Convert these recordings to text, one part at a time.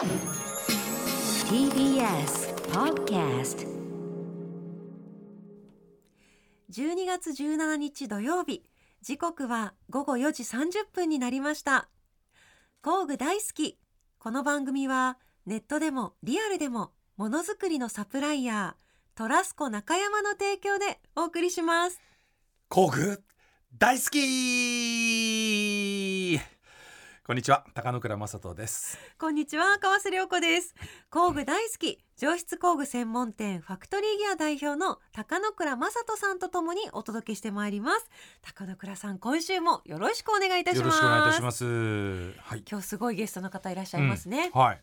TBS Podcast 12月17日土曜日。時刻は午後4時30分になりました。工具大好き。この番組はネットでもリアルでもものづくりのサプライヤートラスコ中山の提供でお送りします。工具大好きこんにちは高野倉正人です。こんにちは川瀬良子です。工具大好き上質工具専門店ファクトリーギア代表の高野倉正人さんとともにお届けしてまいります。高野倉さん今週もよろしくお願いいたします。よろしくお願いいたします。はい。今日すごいゲストの方いらっしゃいますね、うん、はい、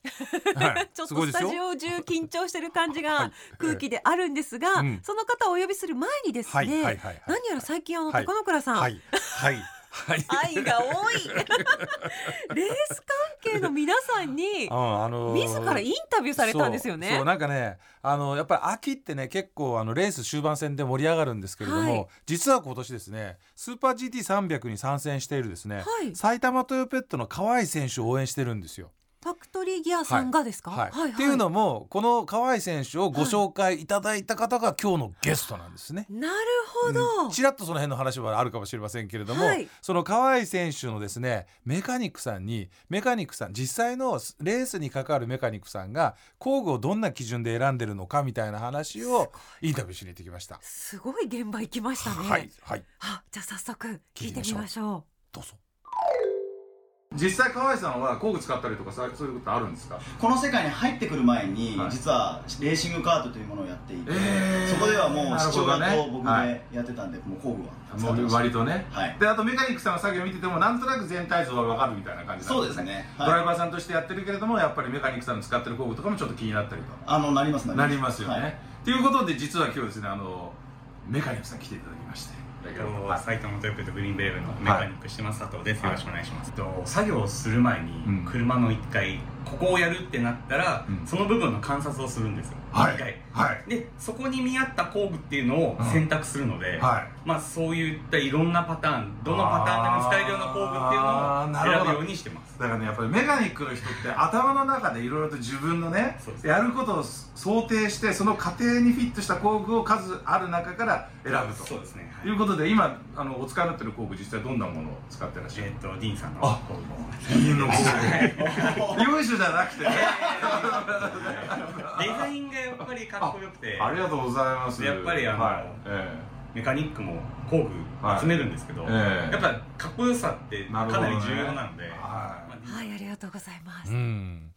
はい、ちょっとスタジオ中緊張してる感じが空気であるんですが、うん。その方をお呼びする前にですね、はいはいはいはい。何やら最近あのはい。高野倉さん、はい。はいはい愛が多い。レース関係の皆さんにうんあのー自らインタビューされたんですよね。そうなんかねあのやっぱり秋ってね結構あのレース終盤戦で盛り上がるんですけれども、はい。実は今年ですねスーパー GT300 に参戦しているですね、はい。埼玉トヨペットの河合選手を応援してるんですよ。リーギアさんがですか、はい。っていうのもこの河合選手をご紹介いただいた方が今日のゲストなんですね。なるほど、うん。ちらっとその辺の話はあるかもしれませんけれども、はい。その河合選手のですねメカニックさんにメカニックさん実際のレースに関わるメカニックさんが工具をどんな基準で選んでるのかみたいな話をインタビューしに行ってきました。すごい現場行きましたね、はい。はい。あじゃあ早速聞いてみましょどうぞ。実際河合さんは工具使ったりとかそういうことあるんですか？この世界に入ってくる前に、はい実はレーシングカートというものをやっていて、えーそこではもう父親と僕はいでやってたんで、もう工具は使もう割とね。はいであとメカニックさんの作業を見ててもなんとなく全体像はわかるみたいな感じなんそうですねはいドライバーさんとしてやってるけれどもやっぱりメカニックさんの使ってる工具とかもちょっと気になったりと。あのなりますなりますよね。はいということで実は今日ですねあのメカニックさん来ていただきまして。えっと埼玉トヨペットグリーンベールのメカニック島佐藤です、よろしくお願いします、と作業をする前にうん。車の1階ここをやるってなったら、うん。その部分の観察をするんですよ、はい。一回。はい。でそこに見合った工具っていうのを選択するので、はい。まあそういったいろんなパターンどのパターンでも使えるような工具っていうのを選ぶようにしてます。だからねやっぱりメカニックの人って頭の中でいろいろと自分のねやることを想定してその過程にフィットした工具を数ある中から選ぶと。そうですね、はい。いうことで今あのお使いになってる工具実際どんなものを使ってらっしゃるえっとディーンさんの。あ工具。をいいの工具。よいしょじゃなくてね。デザインがやっぱりかっこよくて。ありがとうございます。やっぱりあのはい。えメカニックも工具集めるんですけど、はいええ。やっぱかっこよさってかなり重要なので、はい。まあうはい。ありがとうございます、うん。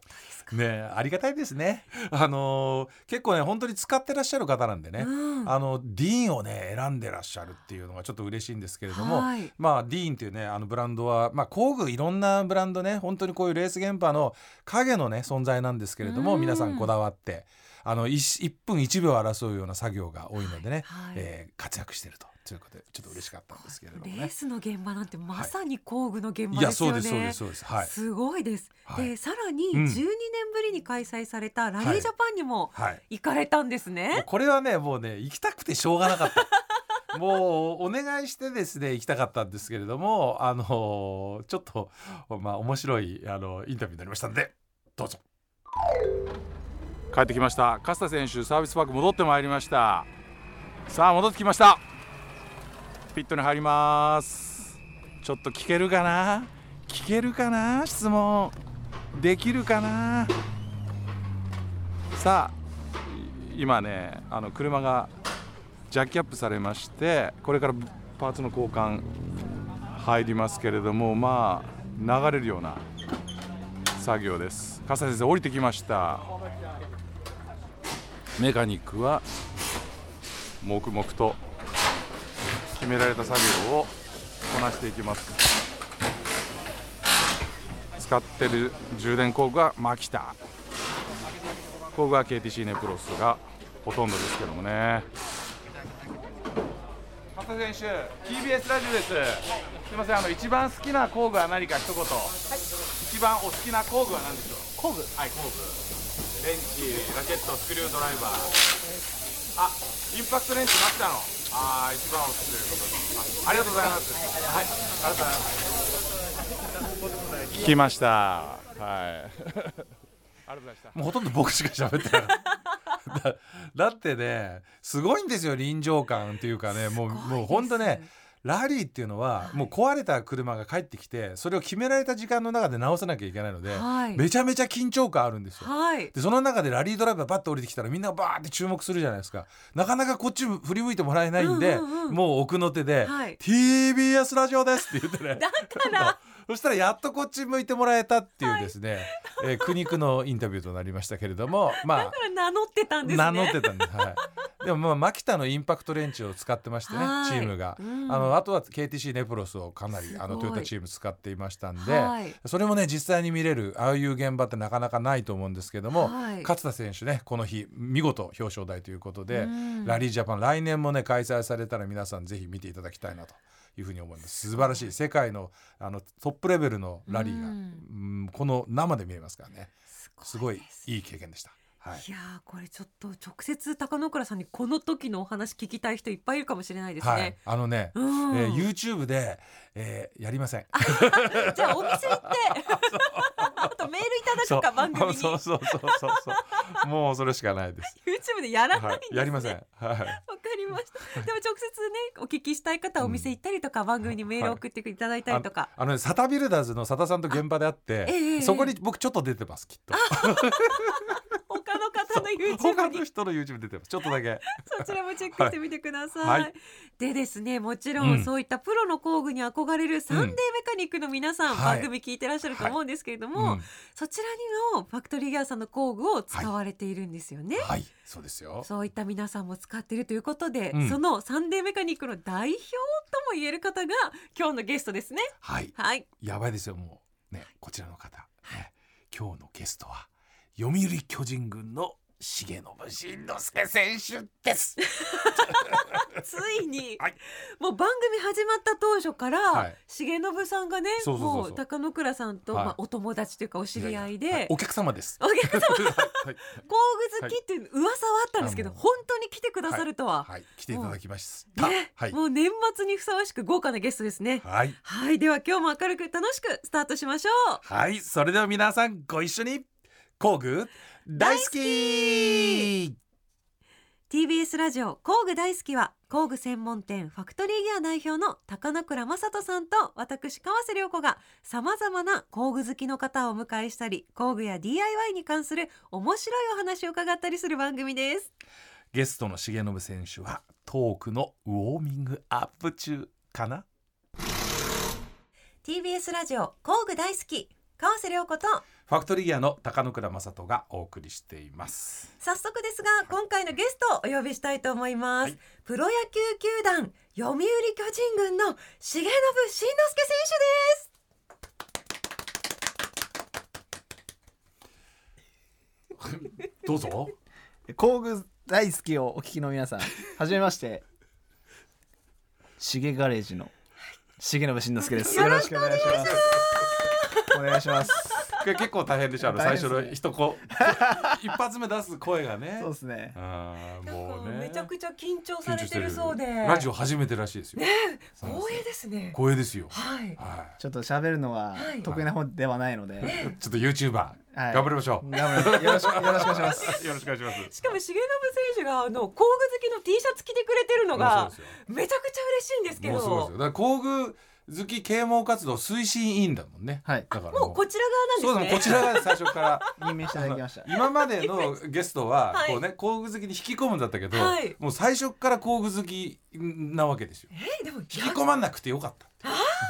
ねありがたいですね。あのー結構ね本当に使ってらっしゃる方なんでね、うん。あのディーンをね選んでらっしゃるっていうのがちょっと嬉しいんですけれども、はい。まあディーンっていうねあのブランドはまあ工具いろんなブランドね本当にこういうレース現場の影のね存在なんですけれどもうん。皆さんこだわってあの 1, 1分1秒争うような作業が多いのでね、はいえー活躍してると。ということでちょっと嬉しかったんですけれどもレーね。スの現場なんてまさに工具の現場ですよね。そうですそうですそうです。はい。すごいです。はい。でさらにうん。12年ぶりに開催されたラリージャパンにもはい行かれたんですね。これはねもうね行きたくてしょうがなかった。もうお願いしてですね行きたかったんですけれどもあのちょっとまあ面白いあのインタビューになりましたんでどうぞ帰ってきました。勝田選手サービスパーク戻ってまいりました。さあ戻ってきました。ピットに入ります。ちょっと聞けるかな？聞けるかな？質問できるかな？さあ今ねあの車がジャッキアップされましてこれからパーツの交換入りますけれどもまあ流れるような作業です。笠井先生降りてきました。メカニックは黙々と決められた作業をこなしていきます。使ってる充電工具はマキタ。工具は KTC ネプロスがほとんどですけどもね。勝田選手 TBS ラジオです。すみませんあの一番好きな工具は何か一言、一番お好きな工具は何でしょう？工具。はい工具レンチラケットスクリュードライバー。あインパクトレンチマキタの？あー一番お好きということ。ですあありがとうございます。はいありがとうございます。聞きました。はい。もうほとんど僕しか喋ってない。だだってねすごいんですよ臨場感っていうかね。もうもう本当ねラリーっていうのははい。もう壊れた車が帰ってきてそれを決められた時間の中で直さなきゃいけないので、はい。めちゃめちゃ緊張感あるんですよ。はい。でその中でラリードライバーバッと降りてきたらみんなバーって注目するじゃないですか。なかなかこっち振り向いてもらえないんで、もう奥の手で、はい。TBS ラジオですって言ってね。だから そしたらやっとこっち向いてもらえたっていうですね、えー苦肉のインタビューとなりましたけれども まあ名乗ってたんですね。名乗ってたんです、はい、でもまあマキタのインパクトレンチを使ってましてねはい。チームが、うん。あのあとは KTC ネプロスをかなりあのトヨタチーム使っていましたんで、はい。それもね実際に見れるああいう現場ってなかなかないと思うんですけども、はい。勝田選手ねこの日見事表彰台ということで、うん。ラリージャパン来年もね開催されたら皆さんぜひ見ていただきたいなというふうに思います。素晴らしい。世界のあのトップレベルのラリーが、ううんんこの生で見えますからね。すごいいい経験でした。はいいやーこれちょっと直接高野倉さんにこの時のお話聞きたい人いっぱいいるかもしれないですはいね。、あのね、うんえー YouTube で、えーやりません。じゃあお店行って あとメールいただくか番組にそうそうそうそうそう。もうそれしかないです。YouTube でやらないんはです、ねい、やりません。はい。わかりました。でも直接ねお聞きしたい方はお店行ったりとか、番組にメール送っていただいたりとか。あのね、サタビルダーズの佐田さんと現場で会って、ええそこに僕ちょっと出てますきっと。他の方の YouTube に。他の人の YouTube 出てます。ちょっとだけ。そちらもチェックしてみてください。はい。はい。でですねもちろうん。んそういったプロの工具に憧れるサンデーメカニックの皆さん、はい。番組聞いてらっしゃると思うんですけれども、うん。そちらにもファクトリーギアさんの工具を使われているんですよね。はい、そうですよ。そういった皆さんも使っているということで、うん。そのサンデーメカニックの代表とも言える方が今日のゲストですね。はい、はい。やばいですよもう。ねこちらの方、ね、今日のゲストは読売巨人軍の重信慎之介選手です。ついに、はい。もう番組始まった当初から、はい。重信さんがねもう高野倉さんと、はい。まあ、お友達というかお知り合いで。ややはお客様です。お客様。はい、工具好きっていう噂はあったんですけど、本当に来てくださるとは、はい、来ていただきました。ね、はい、もう年末にふさわしく豪華なゲストですね。はい、はい、では今日も明るく楽しくスタートしましょう。はい、それでは皆さんご一緒に工具大好き。TBS ラジオ工具大好きは工具専門店ファクトリーギア代表の高野倉正人さんと私川瀬良子がさまざまな工具好きの方をお迎えしたり工具や DIY に関する面白いお話を伺ったりする番組です。ゲストの重信選手はトークのウォーミングアップ中かな？TBS ラジオ工具大好き川瀬良子とファクトリーギアの高野倉正人がお送りしています。早速ですが今回のゲストをお呼びしたいと思います、はい。プロ野球球団読売巨人軍の重信慎之介選手です。どうぞ。工具大好きをお聞きの皆さんはじめまして。しげガレージの。重信慎之介です。よろしくお願いしますお願いします。これ結構大変でしょあの最初の一こ 一発目出す声がね。そうですね。もうね。かめちゃくちゃ緊張されてるるそうで。ラジオ初めてらしいですよ、そうなん光栄ですね。光栄ですよ。はい。はちょっと喋るのははい。得意な方ではないので、い。ちょっと YouTuber はい。頑張りましょう、頑張りよろしくよろしくお願いします。よろしくお願いします。しかも重信選手があの工具好きの T シャツ着てくれてるのがめちゃくちゃ嬉しいんですけもうそうですどよ。だから工具好き啓蒙活動推進委員だもんね。はい。だから。もうこちら側なんですね。こちらが最初から。任命していただきました。今までのゲストははい。こうね工具好きに引き込むんだったけど、はい。もう最初から工具好きなわけですよ。えでも引き込まなくてよかった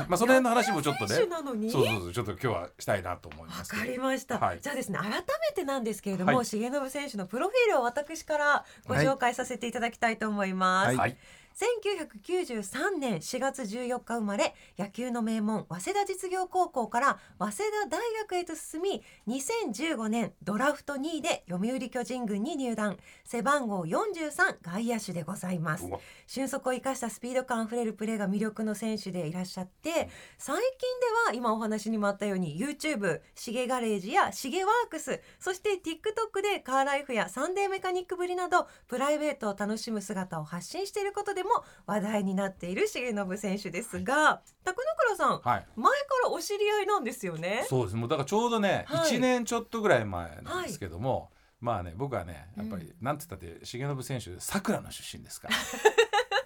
まあその辺の話もちょっとね。選手なのに？そうそうそうちょっと今日はしたいなと思いわます。けどかりました、はい。じゃあですね改めてなんですけれども、はい。重信選手のプロフィールを私からご紹介させていただきたいと思います、はいはい1993年4月14日生まれ野球の名門早稲田実業高校から早稲田大学へと進み2015年ドラフト2位で読売巨人軍に入団。背番号43外野手でございます。俊足を生かしたスピード感あふれるプレーが魅力の選手でいらっらっしゃって最近では今お話にもあったように YouTube シゲガレージやシゲワークスそして TikTok でカーライフやサンデーメカニックぶりなどプライベートを楽しむ姿を発信していることでも話題になっている重信選手ですが高野倉さんはい。前からお知り合いなんですよね？そうです。もうだからちょうどね、はい。1年ちょっとぐらい前なんですけども、まあね僕はねやっぱり、うんなんて言ったって重信選手桜の出身ですから。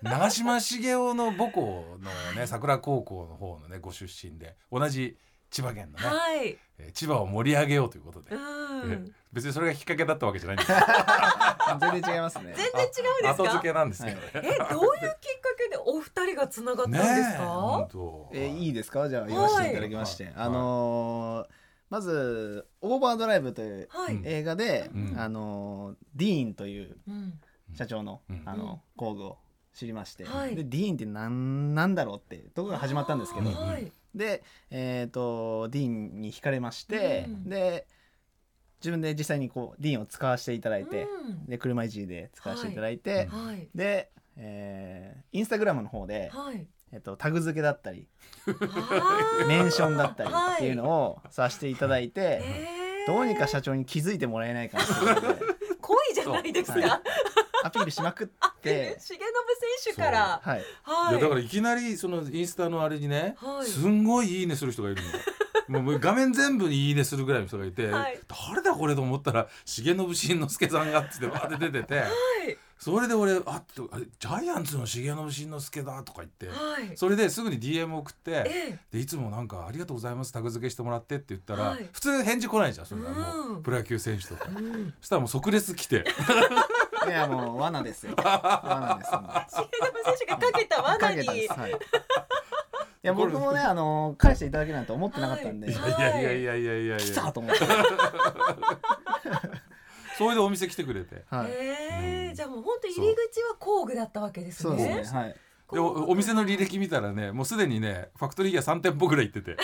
長嶋茂雄の母校のね桜高校の方のねご出身で同じ千葉県のね、はい、えー千葉を盛り上げようということで、うえーん、別にそれがきっかけだったわけじゃないんです。よ 全然違いますね。全然違うんです後付か。けなんですけどね、え、どういうきっかけでお二人がつながったんですねえか。本当。えーいいですか？じゃあ言わせていただきまして、はい。あのーまず「オーバードライブ」というはい。うん映画で、うん。あのーディーンといううん、社長の,、うん。あの工具を知りまして、はい。でディーンって何なんだろうってところが始まったんですけど、うんはい。で、えー、とディーンに惹かれまして、うん。で自分で実際にこうディーンを使わせていただいて、うん。で車いじりで使わせていただいて、はい。で、えーインスタグラムの方で、はい。えっとタグ付けだったりメンションだったりはい。っていうのをさせていただいて、えー。どうにか社長に気づいてもらえないかな 恋じゃないですか？はアピールしまくって、重信選手から。はい、はい。い。やだからいきなりそのインスタのあれにね、はい。すんごいいいねする人がいるんだよ。もう画面全部にいいねするぐらいの人がい。て、はい誰だこれと思ったら重信慎之介さんがっつってバーって出てて。はい。それで俺あっとあれジャイアンツの重信慎之介だとか言って。はい。それですぐに DM 送ってえでいつもなんか「ありがとうございますタグ付けしてもらって」って言ったら、はい。普通返事来ないじゃんそんなもう。うん。プロ野球選手とか。え。うん。そしたらもう即レス来ていやもう罠ですよ。罠です重信選手がかけた罠かけに。たんですはい。いや僕もねあの返していただけないと思ってなかったんで、い。はいやいやいやいやいやい来やたと思って、それでお店来てくれて。はい、ええうん。じゃあもう本当入り口は工具だったわけですそう。ね。ですね。はい。でおお店の履歴見たらねもうすでにねファクトリーギア3店舗ぐらい行ってて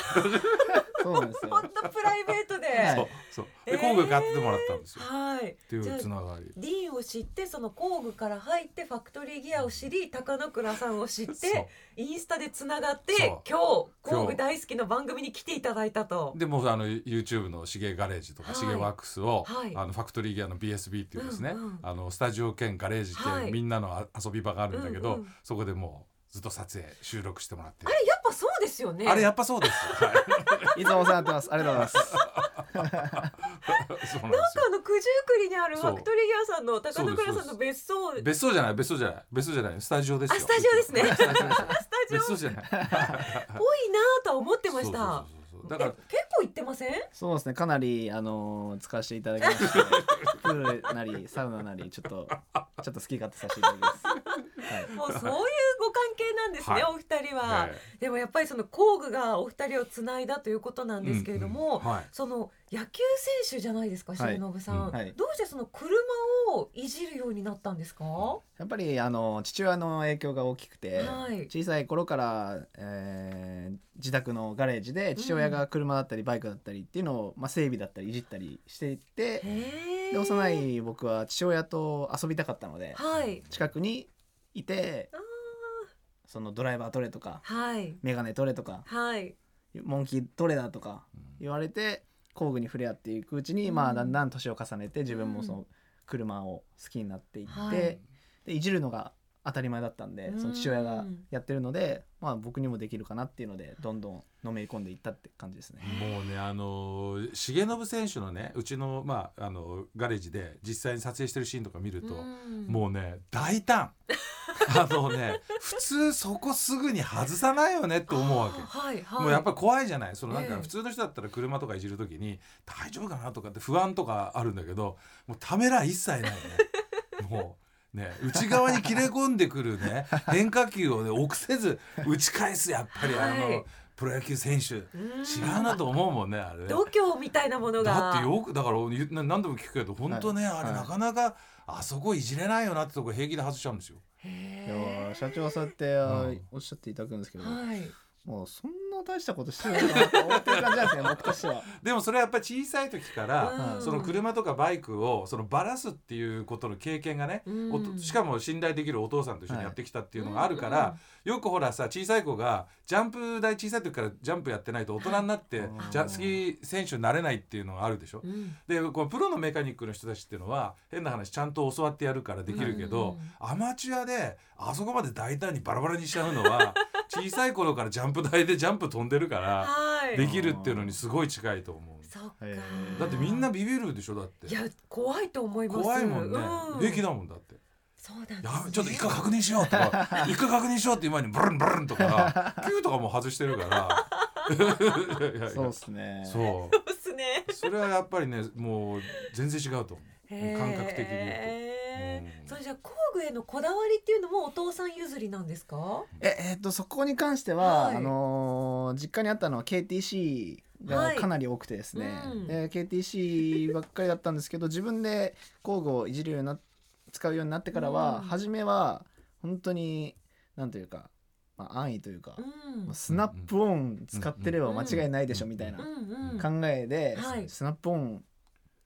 そうなんですよ。本当プライベートで。はい。そうそう。でえー工具買ってもらったんですよ、はい。っていうつながり。ディーンを知ってその工具から入ってファクトリーギアを知り高野倉さんを知ってインスタでつながって今日工具大好きの番組に来ていただいたと。でもうあの YouTube のシゲガレージとかはい。シゲワークスを、はい。あのファクトリーギアの BSB っていうですね、あのスタジオ兼ガレージってはい。いうみんなのあ遊び場があるんだけど、そこでもうずっと撮影収録してもらって。あれやっぱそうですよね。あれやっぱそうです、はい。いつもお世話になってます。ありがとうございます。そうなんですなんかよあの九十九里にあるファクトリーギアさんの高野倉さんの別荘。別荘じゃない別荘じゃない。別荘じゃない。スタジオですよ。あスタジオですね。スタジオ。っ別荘じゃない。ぽいなとは思ってました。そうそうそうそうだからえ結構行ってません？そうですね。かなりあの使わせていただきまして。プールなりサウナなりちょっとちょっと好き勝手させていただきます、はいもうそういうご関係なんですね、はい。お二人は。はいでもやっぱりその工具がお二人をつないだということなんですけれども、うん。うん。はい。その野球選手じゃないですかはい。重信さん、うん。はい。どうしてその車をいじるようになったんですか、やっぱりあの父親の影響が大きくて、はい。小さい頃から、えー自宅のガレージで父親が車だったりバイクだったりっていうのを、まあ、整備だったりいじったりしていってで幼い僕は父親と遊びたかったのではい。近くにいてそのドライバー取れとかはい。メガネ取れとかはい。モンキー取れだとか言われて工具に触れ合っていくうちに、まうん。あだんだん年を重ねて自分もその車を好きになっていって、はい。でいじるのが当たり前だったんでその父親がやってるので、まあ、僕にもできるかなっていうのでどんどんのめり込んでいったって感じですね。もうねあの重信選手のねうちの,、まあ、あのガレージで実際に撮影してるシーンとか見ると、うん。もうね大胆。あのね普通そこすぐに外さないよねって思うわけ。はいはい。もうやっぱり怖いじゃない。そのなんええ。か普通の人だったら車とかいじる時に大丈夫かなとかって不安とかあるんだけどもうためら一切ないね。もうね内側に切れ込んでくるね 変化球をね臆せず打ち返すやっぱりあの、はい。プロ野球選手。うん違うなと思うもんねあれ。ね度胸みたいなものが。だってよくだから何度も聞くけど本当ね、あれはいなかなかあそこいじれないよなってとこ平気で外しちゃうんですよ。いへや社長はそうやってあうん。おっしゃっていただくんですけど、ーはい。もうそんな大したことしてるのかなと思ってる感じなんですね僕としては。でもそれはやっぱり小さい時から、うん。その車とかバイクをそのバラすっていうことの経験がね、うん。しかも信頼できるお父さんと一緒にやってきたっていうのがあるから、よくほらさ小さい子がジャンプ台小さい時からジャンプやってないと大人になって、はいじゃスキー選手になれないっていうのがあるでしょ？うん。でこのプロのメカニックの人たちっていうのは変な話ちゃんと教わってやるからできるけど、アマチュアであそこまで大胆にバラバラにしちゃうのは小さい頃からジャンプ台でジャンプ飛んでるからはい。できるっていうのにすごい近いと思う。そっか。だってみんなビビるでしょだって。いや怖いと思います。怖いもんね、うん平気だもんだって。そうなんです、ね、ちょっと一回確認しようとか 一回確認しようっていう前にブルンブルンとか キューとかも外してるから。いやいやいや。そうですね。そそうですね。うそれはやっぱりねもう全然違うと思う。感覚的に言うとそれじゃあ工具へのこだわりっていうのもお父さん譲りなんですか？ええっとそこに関しては、はい。あのー実家にあったのは KTC がかなり多くてですね、はいうん。で KTC ばっかりだったんですけど自分で工具をいじるようにな使うようになってからは、うん。初めは本当になんというか、まあ、安易というか、うん。スナップオン使ってれば間違いないでしょみたいな考えで、はい。スナップオン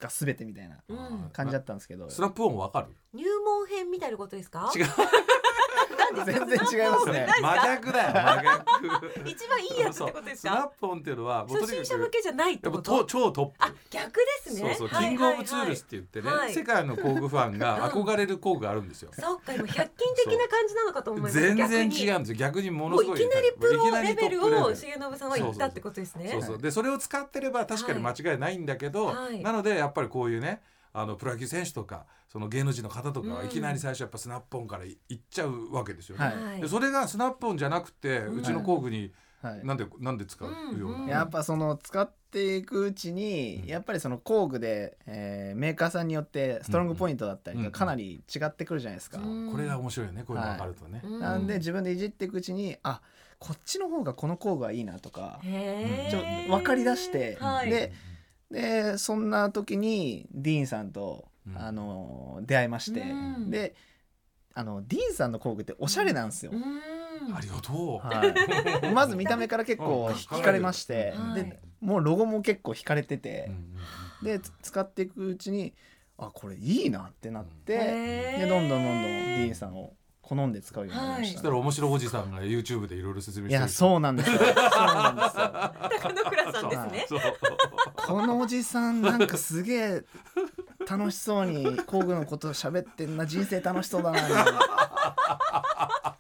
が全てみたいなうん。感じだったんですけど、スナップオンわかる？入門編みたいなことですか？違う。何ですか全然違いますね。真逆だよ。真逆。一番いいやつってことですスナッかプオンっていう。のはもう。初心者向けじゃないってやっぱことと超トップあ逆ですねそう。そう、はいキングオブツールスって言ってね、はい世界の工具ファンがう。ん憧れる工具があるんですよ。そっか今百均的な感じなのかと思います全然違う。んですよ。逆にものすごい。いきなりプロいきなりレベルを重信さんは言ったってことですねそう。そう。でそれを使ってれば確かに間違いないんだけど、はいなのでやっぱりこう。いう。ね。あのプロ野球選手とかその芸能人の方とかはうん。いきなり最初やっぱスナップオンからいいっちゃうわけですよね。はい。でそれがスナップオンじゃなくて、うちの工具にはい。なんでなんで使うよううんうんな。やっぱその使っていくうちに、うん。やっぱりその工具で、えーメーカーさんによってストロングポイントだったりうんがかなり違ってくるじゃないですか。う。ん。これが面白いよね。こういうの分かるとね。うんなんで自分でいじっていくうちにあこっちの方がこの工具はいいなとかちょ分かりだして、はい。ででそんな時にディーンさんと、うん。あの出会いまして、うん。であのディーンさんの工具っておしゃれなんですよ。うん。ありがとう。はい、まず見た目から結構うん。惹かれまして、はい。でもうロゴも結構惹かれててう、んでつ使っていくうちにあこれいいなってなって、でどんどんどんどんディーンさんを好んで使うようになりまそし、したたら面白おじさんが YouTube でいろいろ説明いしてるやそうなんですよ。そうなんですよ。高野倉さんですね。そうこのおじさんなんかすげえ楽しそうに工具のこと喋ってんな人生楽しそうだな。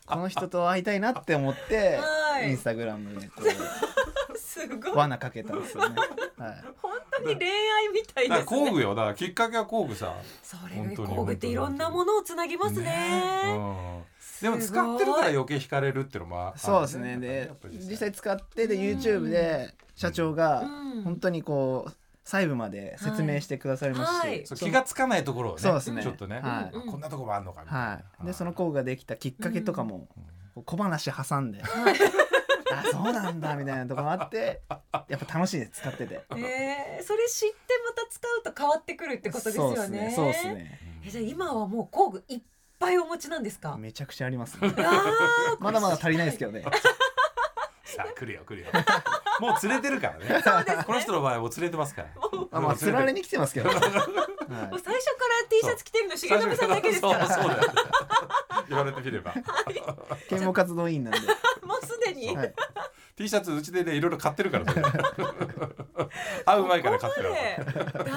この人と会いたいなって思って、はい。インスタグラムでこすごい。う罠かけたんですよね、はい、本当に恋愛みたいですね。工具よ。だからきっかけは工具さ、それ本当工具っていろんなものをつなぎますね。うん、でも使ってるから余計惹かれるっていうのもあるそうですね。で実際使ってで YouTube で社長がうん。本当にこう細部まで説明してくださいまし。て、気がつかないところをねそうですね。ちょっとね、はい。あこんなとこもあんのかみたいな、はい、でその工具ができたきっかけとかも小話挟んで、はい。あそうなんだみたいなところもあってやっぱ楽しいです使ってて。えーそれ知ってまた使うと変わってくるってことですよね。そうですね。えじゃあ今はもう工具いっぱいお持ちなんですか？めちゃくちゃあります、ね、まだまだ足りないですけどね。さあ来るよ来るよもう連れてるからね。この人の場合はもう連れてますから。あまあ釣られに来てますけど、はい。もう最初から T シャツ着てるの重信さんだけですから。そうそうだよね言われてみれば。啓蒙活動委員なんで、もうすでに、はい、T シャツうちでねいろいろ買ってるから会 う前から買ってるここま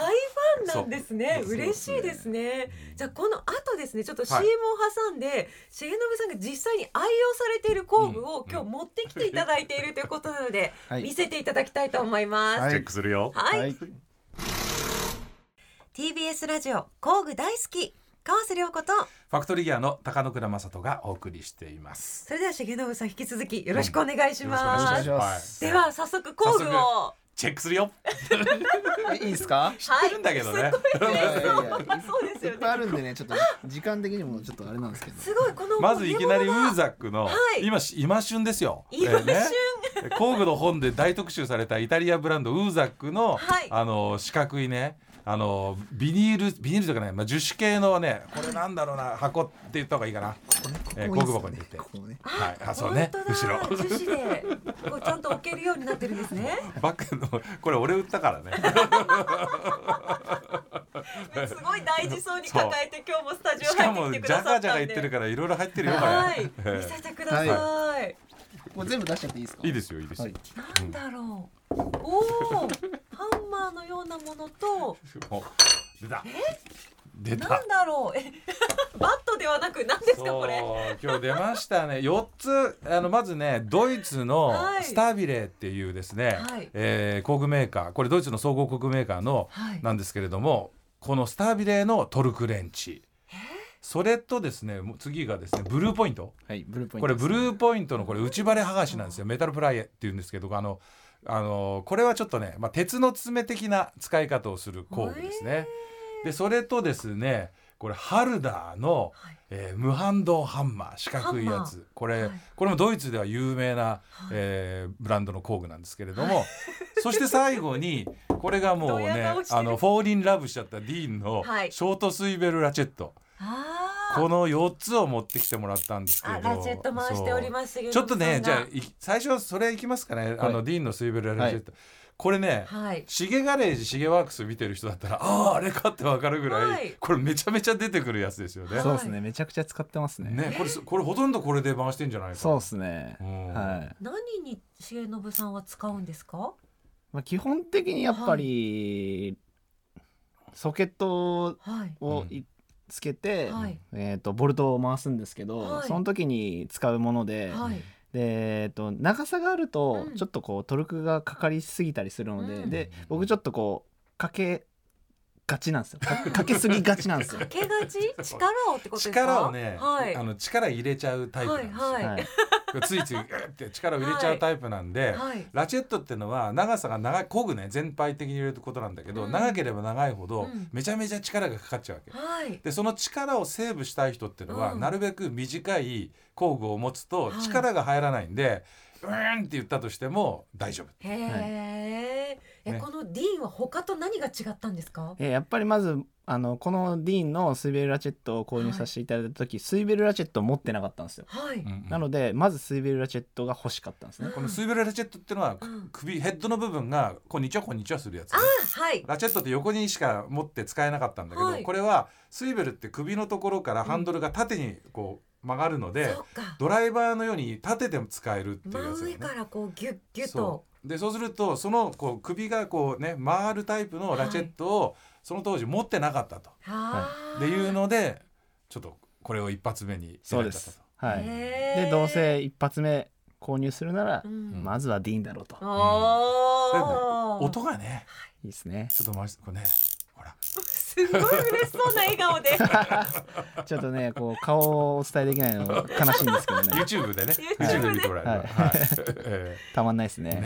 で大ファンなんですね。そう嬉しいですね。じゃあこの後ですねちょっとはい。CM を挟んで、重信さんが実際に愛用されている工具をうん今日持ってきていただいているということなので、はい。見せていただきたいと思います、はいチェックするよ。はい、はい。TBS ラジオ工具大好き川瀬良子とファクトリーギアの高野倉正人がお送りしています。それでは重信さん引き続きよろしくお願いしまよろしくお願いすします。では早速工具を。早チェックするよ。えいいですか？知ってるんだけどね、いやいやいやそうですよね。いっぱいあるんでねちょっと時間的にもちょっとあれなんですけど。すごいこのまずいきなりウーザザックの、はい。今し今旬ですよ。今旬。ね。工具の本で大特集されたイタリアブランドウーザックの、はい。あの四角いねあのビニールビニールとかね、まあ、樹脂系のねこれなんだろうな箱って言った方がいいかな、えー、工具箱に入れて。ここね。はい。あそうね。後ろ。樹脂でこうちゃんと置けるようになってるんですね。バッグのこれ俺売ったからね。すごい大事そうに抱えて今日もスタジオしかもジ入ってきてくだャガジャガさったんで言ってるからいろいろ入ってるよこれ、はい。ええ見せてください、これ全部出しちゃっていいですか？いいですよいいですよ、はい。なんだろうおおハンマーのようなものとお出た。出た。なんだろう？え？バットではなく何ですかこれ？今日出ましたね。4つあのまずねドイツのはい。スタビレっていうですね、はい。えー工具メーカーこれドイツの総合工具メーカーのはい。なんですけれどもこのスタビレのトルクレンチ。それとですね次がですねブルーポイント。はいブルーポイントこれブルーポイントのこれ内バレ剥がしなんですよ。メタルプライエっていうんですけどあのあのこれはちょっとね、まあ、鉄の爪的な使い方をする工具ですね。でそれとですねこれハルダーの、はい。えー無反動ハンマー四角いやつ。これ、はい。これもドイツでは有名な、はい。えーブランドの工具なんですけれども、そして最後にこれがもうねあのフォーリンラブしちゃったディーンのはい。ショートスイベルラチェット、この4つを持ってきてもらったんですけど。あラチェット回しておりますちょっとねじゃあ最初それいきますかね、あのディーンのスイベルラチェット、これね、はい。シゲガレージシゲワークス見てる人だったらあああれかってわかるぐらい、はい。これめちゃめちゃ出てくるやつですよね。そうですね。めちゃくちゃ使ってますね。ねこれすこれほとんどこれで回してんじゃないか。なそうですね。うん。はい。何に重信さんは使うんですか？まあ基本的にやっぱりソケットはい。うんをいつけてはい。えーとボルトを回すんですけどはい。その時に使うものではい。で、えー、と長さがあるとうん。ちょっとこうトルクがかかりすぎたりするので、うん。で僕ちょっとこうかけがちなんですよ。かかけすぎがちなんですよ。か。けがち？力をってことですか？力をね、はい。あの力入れちゃうタイプなんですよ、はいはい。ついついグッて力を入れちゃうタイプなんで、はい。ラチェットっていうのは長さが長い工具ね全体的に入れることなんだけど、うん。長ければ長いほどうん。めちゃめちゃ力がかかっちゃうわけ。はい。でその力をセーブしたい人っていうのは、うんなるべく短い工具を持つとはい。力が入らないんで、うーんって言ったとしても大丈夫。へえ、えね。このディーンは他と何が違ったんですか？えーやっぱりまずあのこのディーンのスイベルラチェットを購入させていただいた時、スイベルラチェットを持ってなかったんですよ。はい、うんうん。なのでまずスイベルラチェットが欲しかったんですね。このスイベルラチェットっていうのは、うん。首ヘッドの部分がこんにちはこんにちはするやつね、あはい。ラチェットって横にしか持って使えなかったんだけど、はい。これはスイベルって首のところからハンドルが縦にこう曲がるので、ドライバーのように立てて使えるっていう真やつね。上からこうギュッギュッと。そう。でそうするとそのこう首がこうね回るタイプのラチェットをその当時持ってなかったと、はっていうのでちょっとこれを一発目にそうです。はい。でどうせ一発目購入するなら、うん。まずはディーンだろうと。おー。音がねいいですね。ちょっと回してこれねほら すごい嬉しそうな笑顔で。ちょっとねこう顔をお伝えできないの悲しいんですけどね。YouTube でね。YouTube で。見てもらえれば、はい。はい。えたまんないですえね。ね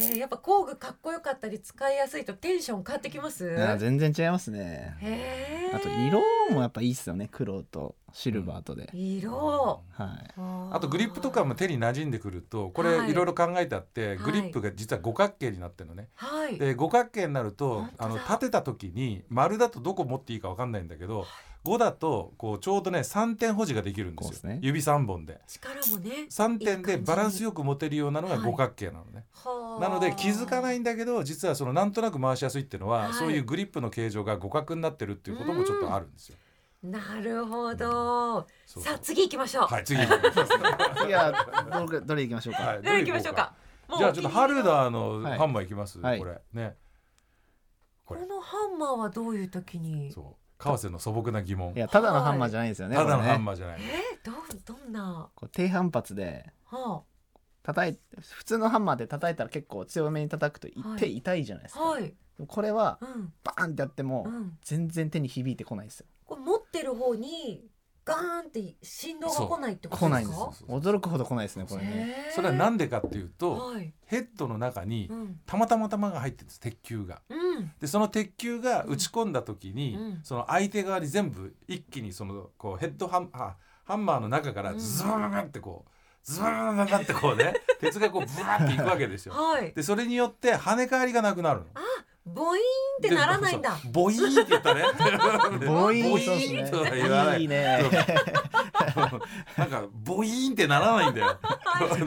え。えーやっぱ工具かっこよかったり使いやすいとテンション変わってきます？全然違いますね。あと色もやっぱいいっすよね黒とシルバーとで。色。はい。あとグリップとかも手に馴染んでくるとこれはい。いろいろ考えてあって、はい。グリップが実は五角形になってるのね。はい。で五角形になるとあの立てた時に丸だとどこ持っていいか分かんないんだけど5だとこうちょうどね3点保持ができるんですよ。すね。指3本で。力もね3点でバランスよよく持てるようなのがはい。五角形なのね、なので気づかないいんだけど実はそのなんとなく回しやすいっていうのは、はい。そういうグリップの形状が五角になってるっていうこともちょっとあるんですよ。なるほど。さあ次行きましょう。はい。次。行きましょう次はどれどれいきましょうか。はい。では行きましょうか。もうじゃあちょっとハルダーのはい。ハンマーいきます、はい。これ。ね。これ。このハンマーはどういう時に？そう。川瀬の素朴な疑問。いやただのハンマーじゃないんですよね。ただのハンマーじゃない、え？ー、どどんな？こう低反発では叩い普通のハンマーで叩いたら結構強めに叩くと手痛いじゃないですか。あはい。これはうん。バーンってやってもうん。全然手に響いてこないんですよ。ってる方にガーンって振動が来ないってこと来ですか？ないんですそう驚くほど来ないですねこれね。それはなんでかっていうと、はい。ヘッドの中にうん。たまたま弾が入ってるんです鉄球が。うん。でその鉄球が打ち込んだ時に、うん。その相手側に全部一気にそのこうヘッドハンあハンマーの中からうん。ズバーンってこうズバーンってこうね 鉄がこうブワーっていくわけですよ。はい。でそれによって跳ね返りがなくなるの。ボイーンってならないんだ。ボイーンって言ったね。ボイーンっすね。ーンとは言わない。いいね。なんかボイーンってならないんだよ。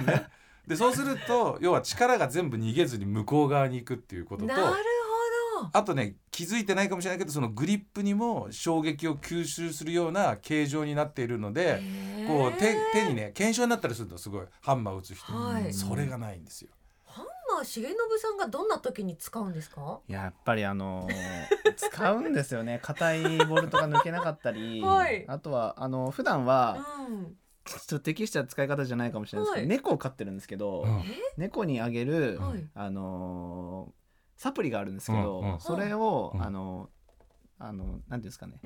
ね。でそうすると要は力が全部逃げずに向こう側に行くっていうこととなるほど。あとね気づいてないかもしれないけどそのグリップにも衝撃を吸収するような形状になっているのでこう手手にね腱鞘になったりするとすごい。ハンマー打つ人、はい。それがないんですよ。ハン重信さんがどんな時に使うんですか？やっぱりあのー 使うんですよね。硬いボルトが抜けなかったり、はい。あとはあの普段はうん。ちょっと適した使い方じゃないかもしれないですけど、はい。猫を飼ってるんですけど、うん。猫にあげる、はい。あのーサプリがあるんですけど、うんうんそれを、うん。あのあのなんていうんですかね。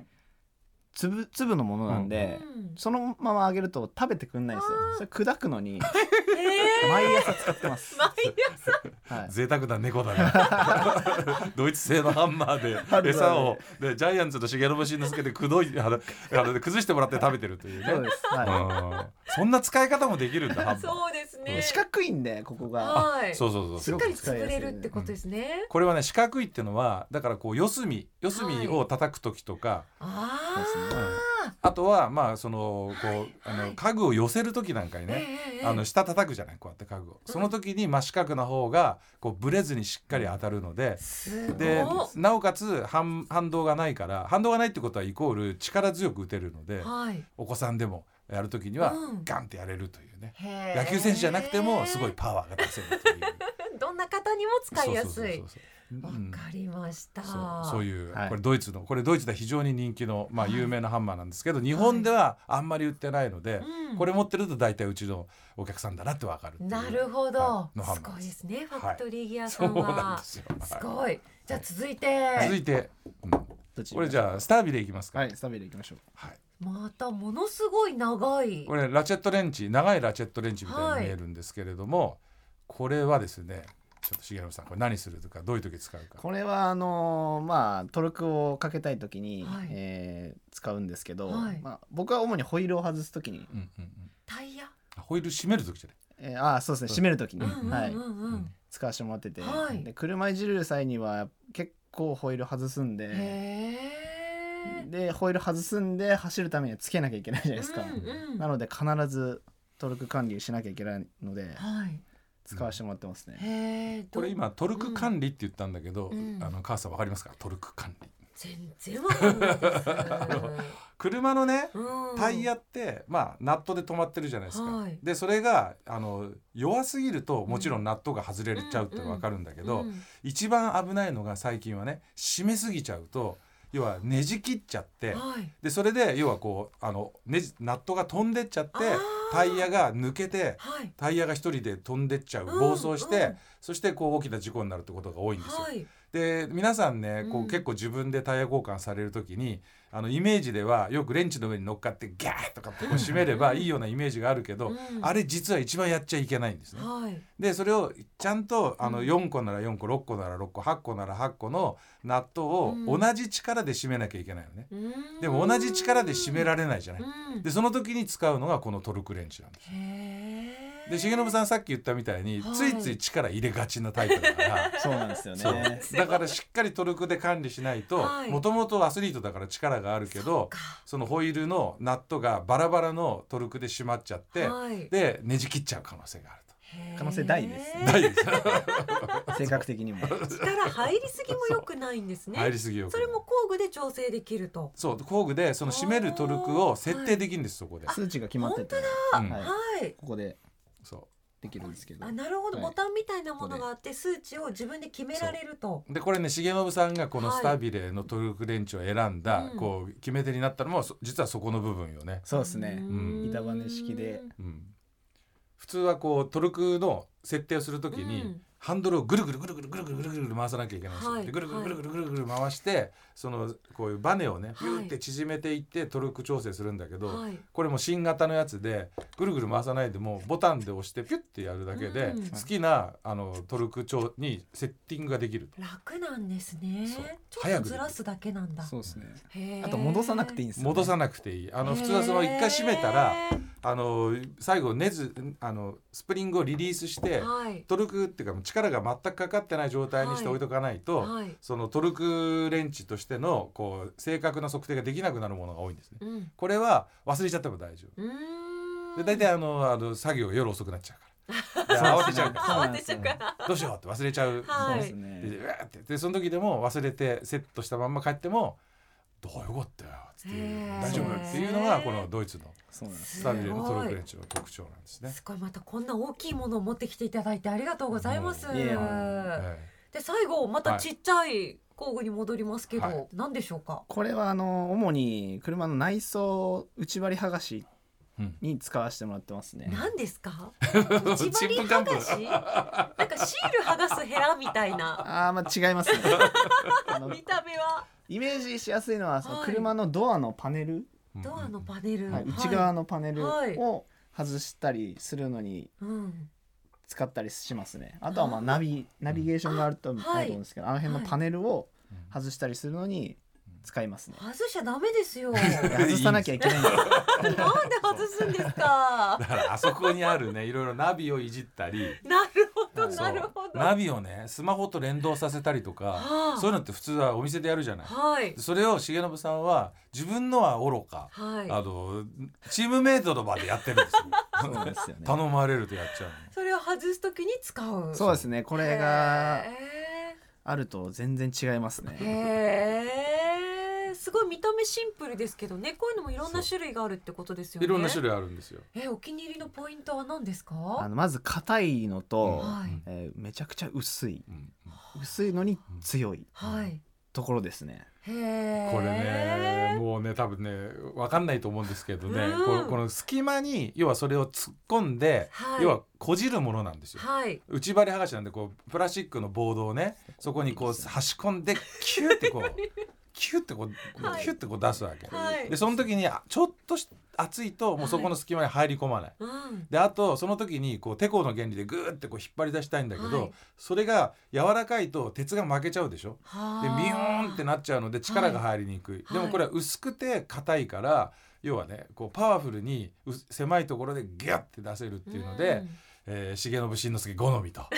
粒粒のものなんで、うん。そのままあげると食べてくんないんですよ。それ砕くのにえ ー毎朝使ってます、毎朝。はい、贅沢な猫だね。ドイツ製のハンマーで餌を。でジャイアンツの重信慎之介でくどいあの崩してもらって食べてるというね。そうです、はうん。そんな使い方もできるんだハンマー。そうですい、ね。で四角いんでここが。はい。そうそうそうそう。しっかり作れるってことですね。これはね四角いっていうのはだからこう四隅四隅を叩く時とか、あそうですねああとはまあそのこうあのはい。家具を寄せる時なんかにね、ええあの下叩くじゃないこうやって家具を。その時に真四角な方がこうブレずにしっかり当たるので、でなおかつ反反動がないから反動がないってことはイコール力強く打てるのではい。お子さんでもやる時にはうん。ガンってやれるというね、野球選手じゃなくてもすごいパワーが出せるという。どんな方にも使いやすい。わうん。かりました。そうそういう、はいこれドイツのこれドイツでは非常に人気の、まあ、はい有名なハンマーなんですけど、日本ではあんまり売ってないので、うん。これ持ってると大体うちのお客さんだなってわかるなるほど、はいのハンす。ごいでマーですすね。フはい。ァクトリーギアさそうんなんはですよ、すはごい。じゃあ続いて、い続いて、うん。これじゃあスタービでいきますか、はいスタビでいきましょう。はい。またものすごい長い。これラチェットレンチ長いラチェットレンチみたいに見えるんですけれども、これはですねちょっと重信さんこれ何するとかどういう時使うか。これはあのーまあトルクをかけたい時に、はい。えー使うんですけど、はい。まあ、僕は主にホイールを外す時に、うんうんうん。タイヤ？あホイール閉める時じゃない？えーあーそうですね。閉める時に、うんうんうんはい、うん。使わせてもらってて、はい。で車いじる際には結構ホイール外すんでへえでホイール外すんで走るためにはつけなきゃいけないじゃないですか、うんうんなので必ずトルク管理しなきゃいけないのではい使わせてもらってますね、これ今トルク管理って言ったんだけど、うん。あの母さんわかりますか？トルク管理。全然わかんないです車のねうん。タイヤって、まあナットで止まってるじゃないですか、はい。でそれがあの弱すぎるともちろんナットが外れちゃうってわかるんだけど、うん。一番危ないのが最近はね締めすぎちゃうと要はねじ切っちゃってはい。でそれで要はこうあの、ねじ、ナットが飛んでっちゃってタイヤが抜けてはい。タイヤが一人で飛んでっちゃううん暴走して、うんそしてこう大きな事故になるってことが多いんですよ。はいで皆さんねこううん結構自分でタイヤ交換される時にあのイメージではよくレンチの上に乗っかってギャーとかってこう 締めればいいようなイメージがあるけど、うんあれ実は一番やっちゃいけないんですね。はいでそれをちゃんとあのうん4個なら4個6個なら6個8個なら8個のナットをうん同じ力で締めなきゃいけないのね。うんでも同じ力で締められないじゃない。うんでその時に使うのがこのトルクレンチなんです。で重信さんさっき言ったみたいに、はい。ついつい力入れがちなタイプだから。そうなんですよね。だからしっかりトルクで管理しないとはい。もともとアスリートだから力があるけどか。そのホイールのナットがバラバラのトルクで締まっちゃって、はい。でねじ切っちゃう可能性があるへー可能性大ですと。大です。性格的にも。力入りすぎも良くないんですね。入りすぎそれも工具で調整できると。そう工具でその締めるトルクを設定できるんですそこで、数値が決まってて、うんはい。はい。ここでそできるんですけど。あなるほど、はい。ボタンみたいなものがあって数値を自分で決められると。うでこれね重信さんがこのはい。スタビレのトルクレンチを選んだ、うん。こう決め手になったのもそ実はそこの部分よね、そうですね。ん。板バネ式で。うん、普通はこうトルクの設定をするときに、うんハンドルをぐるぐるぐるぐるぐるぐるぐるぐる回さなきゃいけないんですよ、はいでぐるぐるぐるぐるぐるぐる回してそのこういうバネをねはいピューって縮めていってトルク調整するんだけど、はいこれも新型のやつでぐるぐる回さないでもボタンで押してピュッてやるだけで、うん好きなあのトルク調にセッティングができる楽なんですねそうちょっと早くずらすだけなんだそうですねあと戻さなくていいんですよ、ね、戻さなくていいあの普通はその一回閉めたらあの最後ネズあのスプリングをリリースしてはい。トルクっていうか力が全くかかってない状態にして置いとかないと、はい。そのトルクレンチとしてのこう正確な測定ができなくなるものが多いんですね。うん。これは忘れちゃっても大丈夫。で大体あのあの作業夜遅くなっちゃうから。で慌てちゃうから。慌てちゃうから。どうしようって忘れちゃう。はい。ですね。でうわーって。でその時でも忘れてセットしたまんま帰っても「どうよかったよ」っていう「大丈夫」っていうのがこのドイツのすスタビレのトルクレンチの特徴なんですね。すごいまたこんな大きいものを持ってきていただいてありがとうございます。ういで最後またちっちゃい工具に戻りますけど、はい何でしょうか。これはあの主に車の内装内張り剥がしに使わせてもらってますね。何ですか？チ内張ッり剥がし。なんかシール剥がすヘラみたいな。あーまあ違いますね。見た目は。イメージしやすいのはそのはい。車のドアのパネル、ドアのパネル、はい内側のパネルはい。を外したりするのにうん、使ったりしますね。あとはまあナビナビゲーションがあると思はい。うんですけどあの辺のパネルを外したりするのに使いますね外しちゃダメですよ。外さなきゃいけないんですなんで外すんですか？だ。からあそこにあるねいろいろナビをいじったりなるほどなるほど。ナビをねスマホと連動させたりとか、はあそういうのって普通はお店でやるじゃない。はいそれを重信さんは自分のは愚か、はい。あのチームメイトの場でやってるんですよ。そうですよね頼まれるとやっちゃうの。それを外すときに使う。そうですねこれがへあると全然違いますーねへーすごい見た目シンプルですけどね。こういうのもいろんな種類があるってことですよね。いろんな種類あるんですよ。えお気に入りのポイントは何ですあかのまず硬いのと、はい。えーめちゃくちゃ薄い。うん薄いのに強いはい。ところですね。へえこれねもうね多分ね分かんないと思うんですけどね、うん。このこの隙間に要はそれを突っ込んで、はい。要はこじるものなんですよ。はい。内張り剥がしなんでこうプラスチックのボードをねそこにこう差し込んでキューってこうキューってこう、はい。キューってこう出すわけ。はい。でその時にあちょっとし厚いともうそこの隙間に入り込まない。うん。であとその時にこうテコの原理でグーってこう引っ張り出したいんだけど、はい。それが柔らかいと鉄が負けちゃうでしょ？はでビヨーンってなっちゃうので力が入りにくい、はい。でもこれは薄くて硬いから要はねこうパワフルにう狭いところでギュッて出せるっていうので、えー、重信慎之介好みと。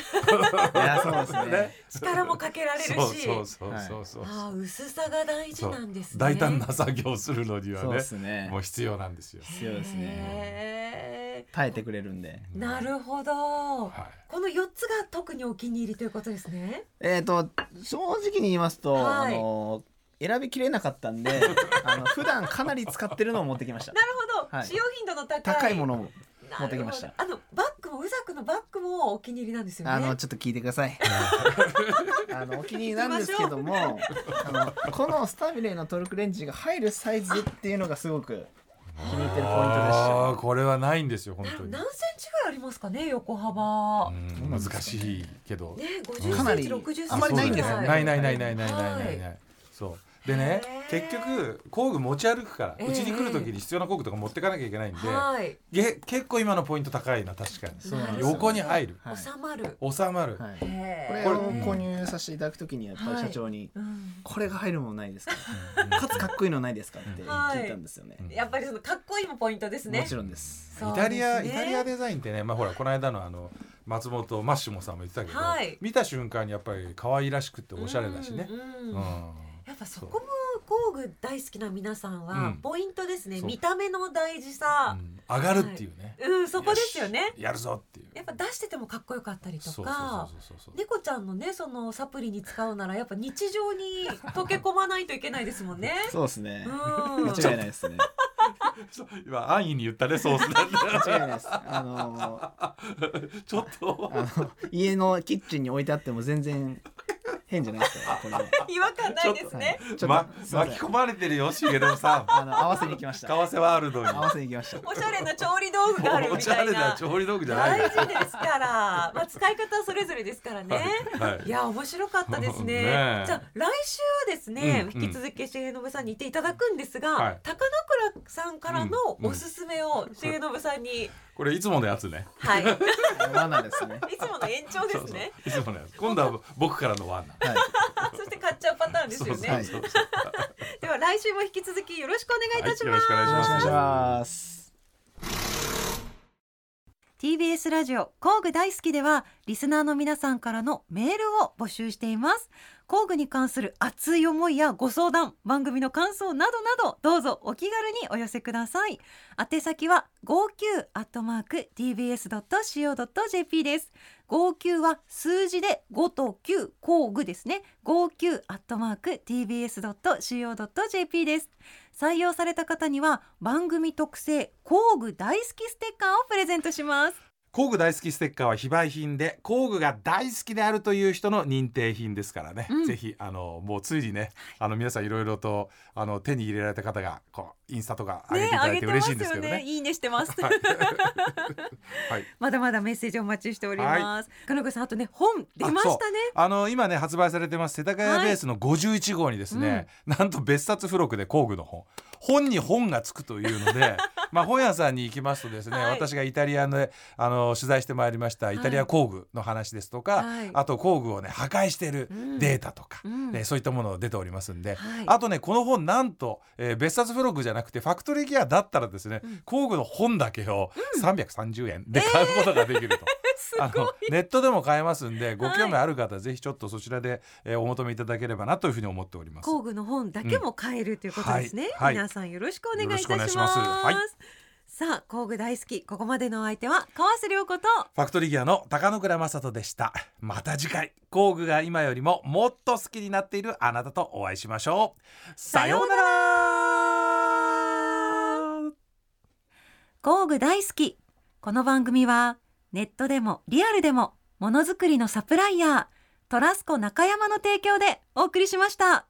いやそうですね力もかけられるしそうそうそうそうそう、あー薄さが大事なんですね大胆な作業をするのにはねですねもう必要なんですよ。必要ですねへ耐えてくれるんでーなるほど、はいこの4つが特にお気に入りということですねえっ、と正直に言いますと、はいあの選びきれなかったんであの普段かなり使ってるのを持ってきましたなるほど、はい使用頻度の高い高いものをなるほど持ってきましたあのバッグもうざくのバッグもお気に入りなんですよねあのちょっと聞いてください あのお気に入りなんですけどもあのこのスタビレーのトルクレンチが入るサイズっていうのがすごく気に入ってるポイントでしたこれはないんですよ本当に何。センチぐらいありますかね横幅、うん難しいけど。ね50かなりセンチ60センチあんまりないんですよねないないないないないないないはいない。そう。でね結局工具持ち歩くからええうちに来る時に必要な工具とか持ってかなきゃいけないんで、はい。げ結構今のポイント高いな確かに。横に入る、はい。収まる、収まる。これを購入させていただくときにやっぱり社長に、うん。これが入るものないですか？かつかっこいいのないですか？って聞いたんですよね、うん。やっぱりそのかっこいいもポイントですね。もちろんです。イタリア、イタリアデザインってね、まあほらこの間のあの松本マッシモさんも言ってたけど、はい。見た瞬間にやっぱり可愛らしくておしゃれだしね。うんうん。うんやっぱそこも工具大好きな皆さんはうん。ポイントですね、そう。見た目の大事さ。うん。上がるっていうね。うん、そこですよね。し。やるぞっていう。やっぱ出しててもかっこよかったりとか。猫ちゃんのねそのサプリに使うならやっぱ日常に溶け込まないといけないですもんね。そうですね。うん。間違いないですね。そう今安易に言ったねソース間違いないです。あの ちょっと。あの家のキッチンに置いてあっても全然変じゃないですかこれは 違和感ないですね。はいちょっと、ま巻き込まれてるよ重信さん。あの合わせに行きました。為替はあるのに。合わせに行きました。おしゃれな調理道具があるおみたいしゃれなな調理道具じゃない大事ですから、まあ、使い方はそれぞれですからね。はいい。や面白かったですね。じゃあ来週はですね、うん引き続き重信さんにいていただくんですが、はい。高野倉さんからのおすすめを重信さんに、これいつものやつね。はい、い罠ですね。つもの延長ですね。いつものやつ。今度は僕からのワンはい。そして買っちゃうパターンですよね。では来週も引き続きよろしくお願いいたします。はいよろしくお願いします TBS ラジオ工具大好きではリスナーの皆さんからのメールを募集しています。工具に関する熱い思いやご相談番組の感想などなどどうぞお気軽にお寄せください。宛先は 59-tbs.co.jp です。号泣は数字で5と9工具ですね。号泣アットマーク tbs.co.jp です。採用された方には番組特製工具大好きステッカーをプレゼントします。工具大好きステッカーは非売品で工具が大好きであるという人の認定品ですからね、うん。ぜひあのもうついにねあの皆さんいろいろとあの手に入れられた方がこうインスタとか上げていただいて嬉しいんですけどね。いいねしてます。はい。はい。まだまだメッセージお待ちしております。かのこさんあとね本出ましたね。あの今ね発売されてます世田谷ベースの51号にですね、なんと別冊付録で工具の本本に本がつくというので まあ本屋さんに行きますとですね、はい。私がイタリアであの取材してまいりましたイタリア工具の話ですとか、はい。あと工具をね破壊しているうん。データとか、うん。ねそういったもの出ておりますんで、はい。あとねこの本なんと、えー別冊付録じゃなくてファクトリーギアだったらですね、うん。工具の本だけを330円で買うことができると。すごい。あのネットでも買えますんでご興味ある方はぜひちょっとそちらで、えーお求めいただければなというふうに思っております。工具の本だけも買えるということですね。はい。皆さんよろしくお願いいたしますはいさあ工具大好きここまでのお相手は川瀬良子とファクトリーギアの高野倉正人でした。また次回工具が今よりももっと好きになっているあなたとお会いしましょう。さようなら。工具大好きこの番組はネットでもリアルでもものづくりのサプライヤートラスコ中山の提供でお送りしました。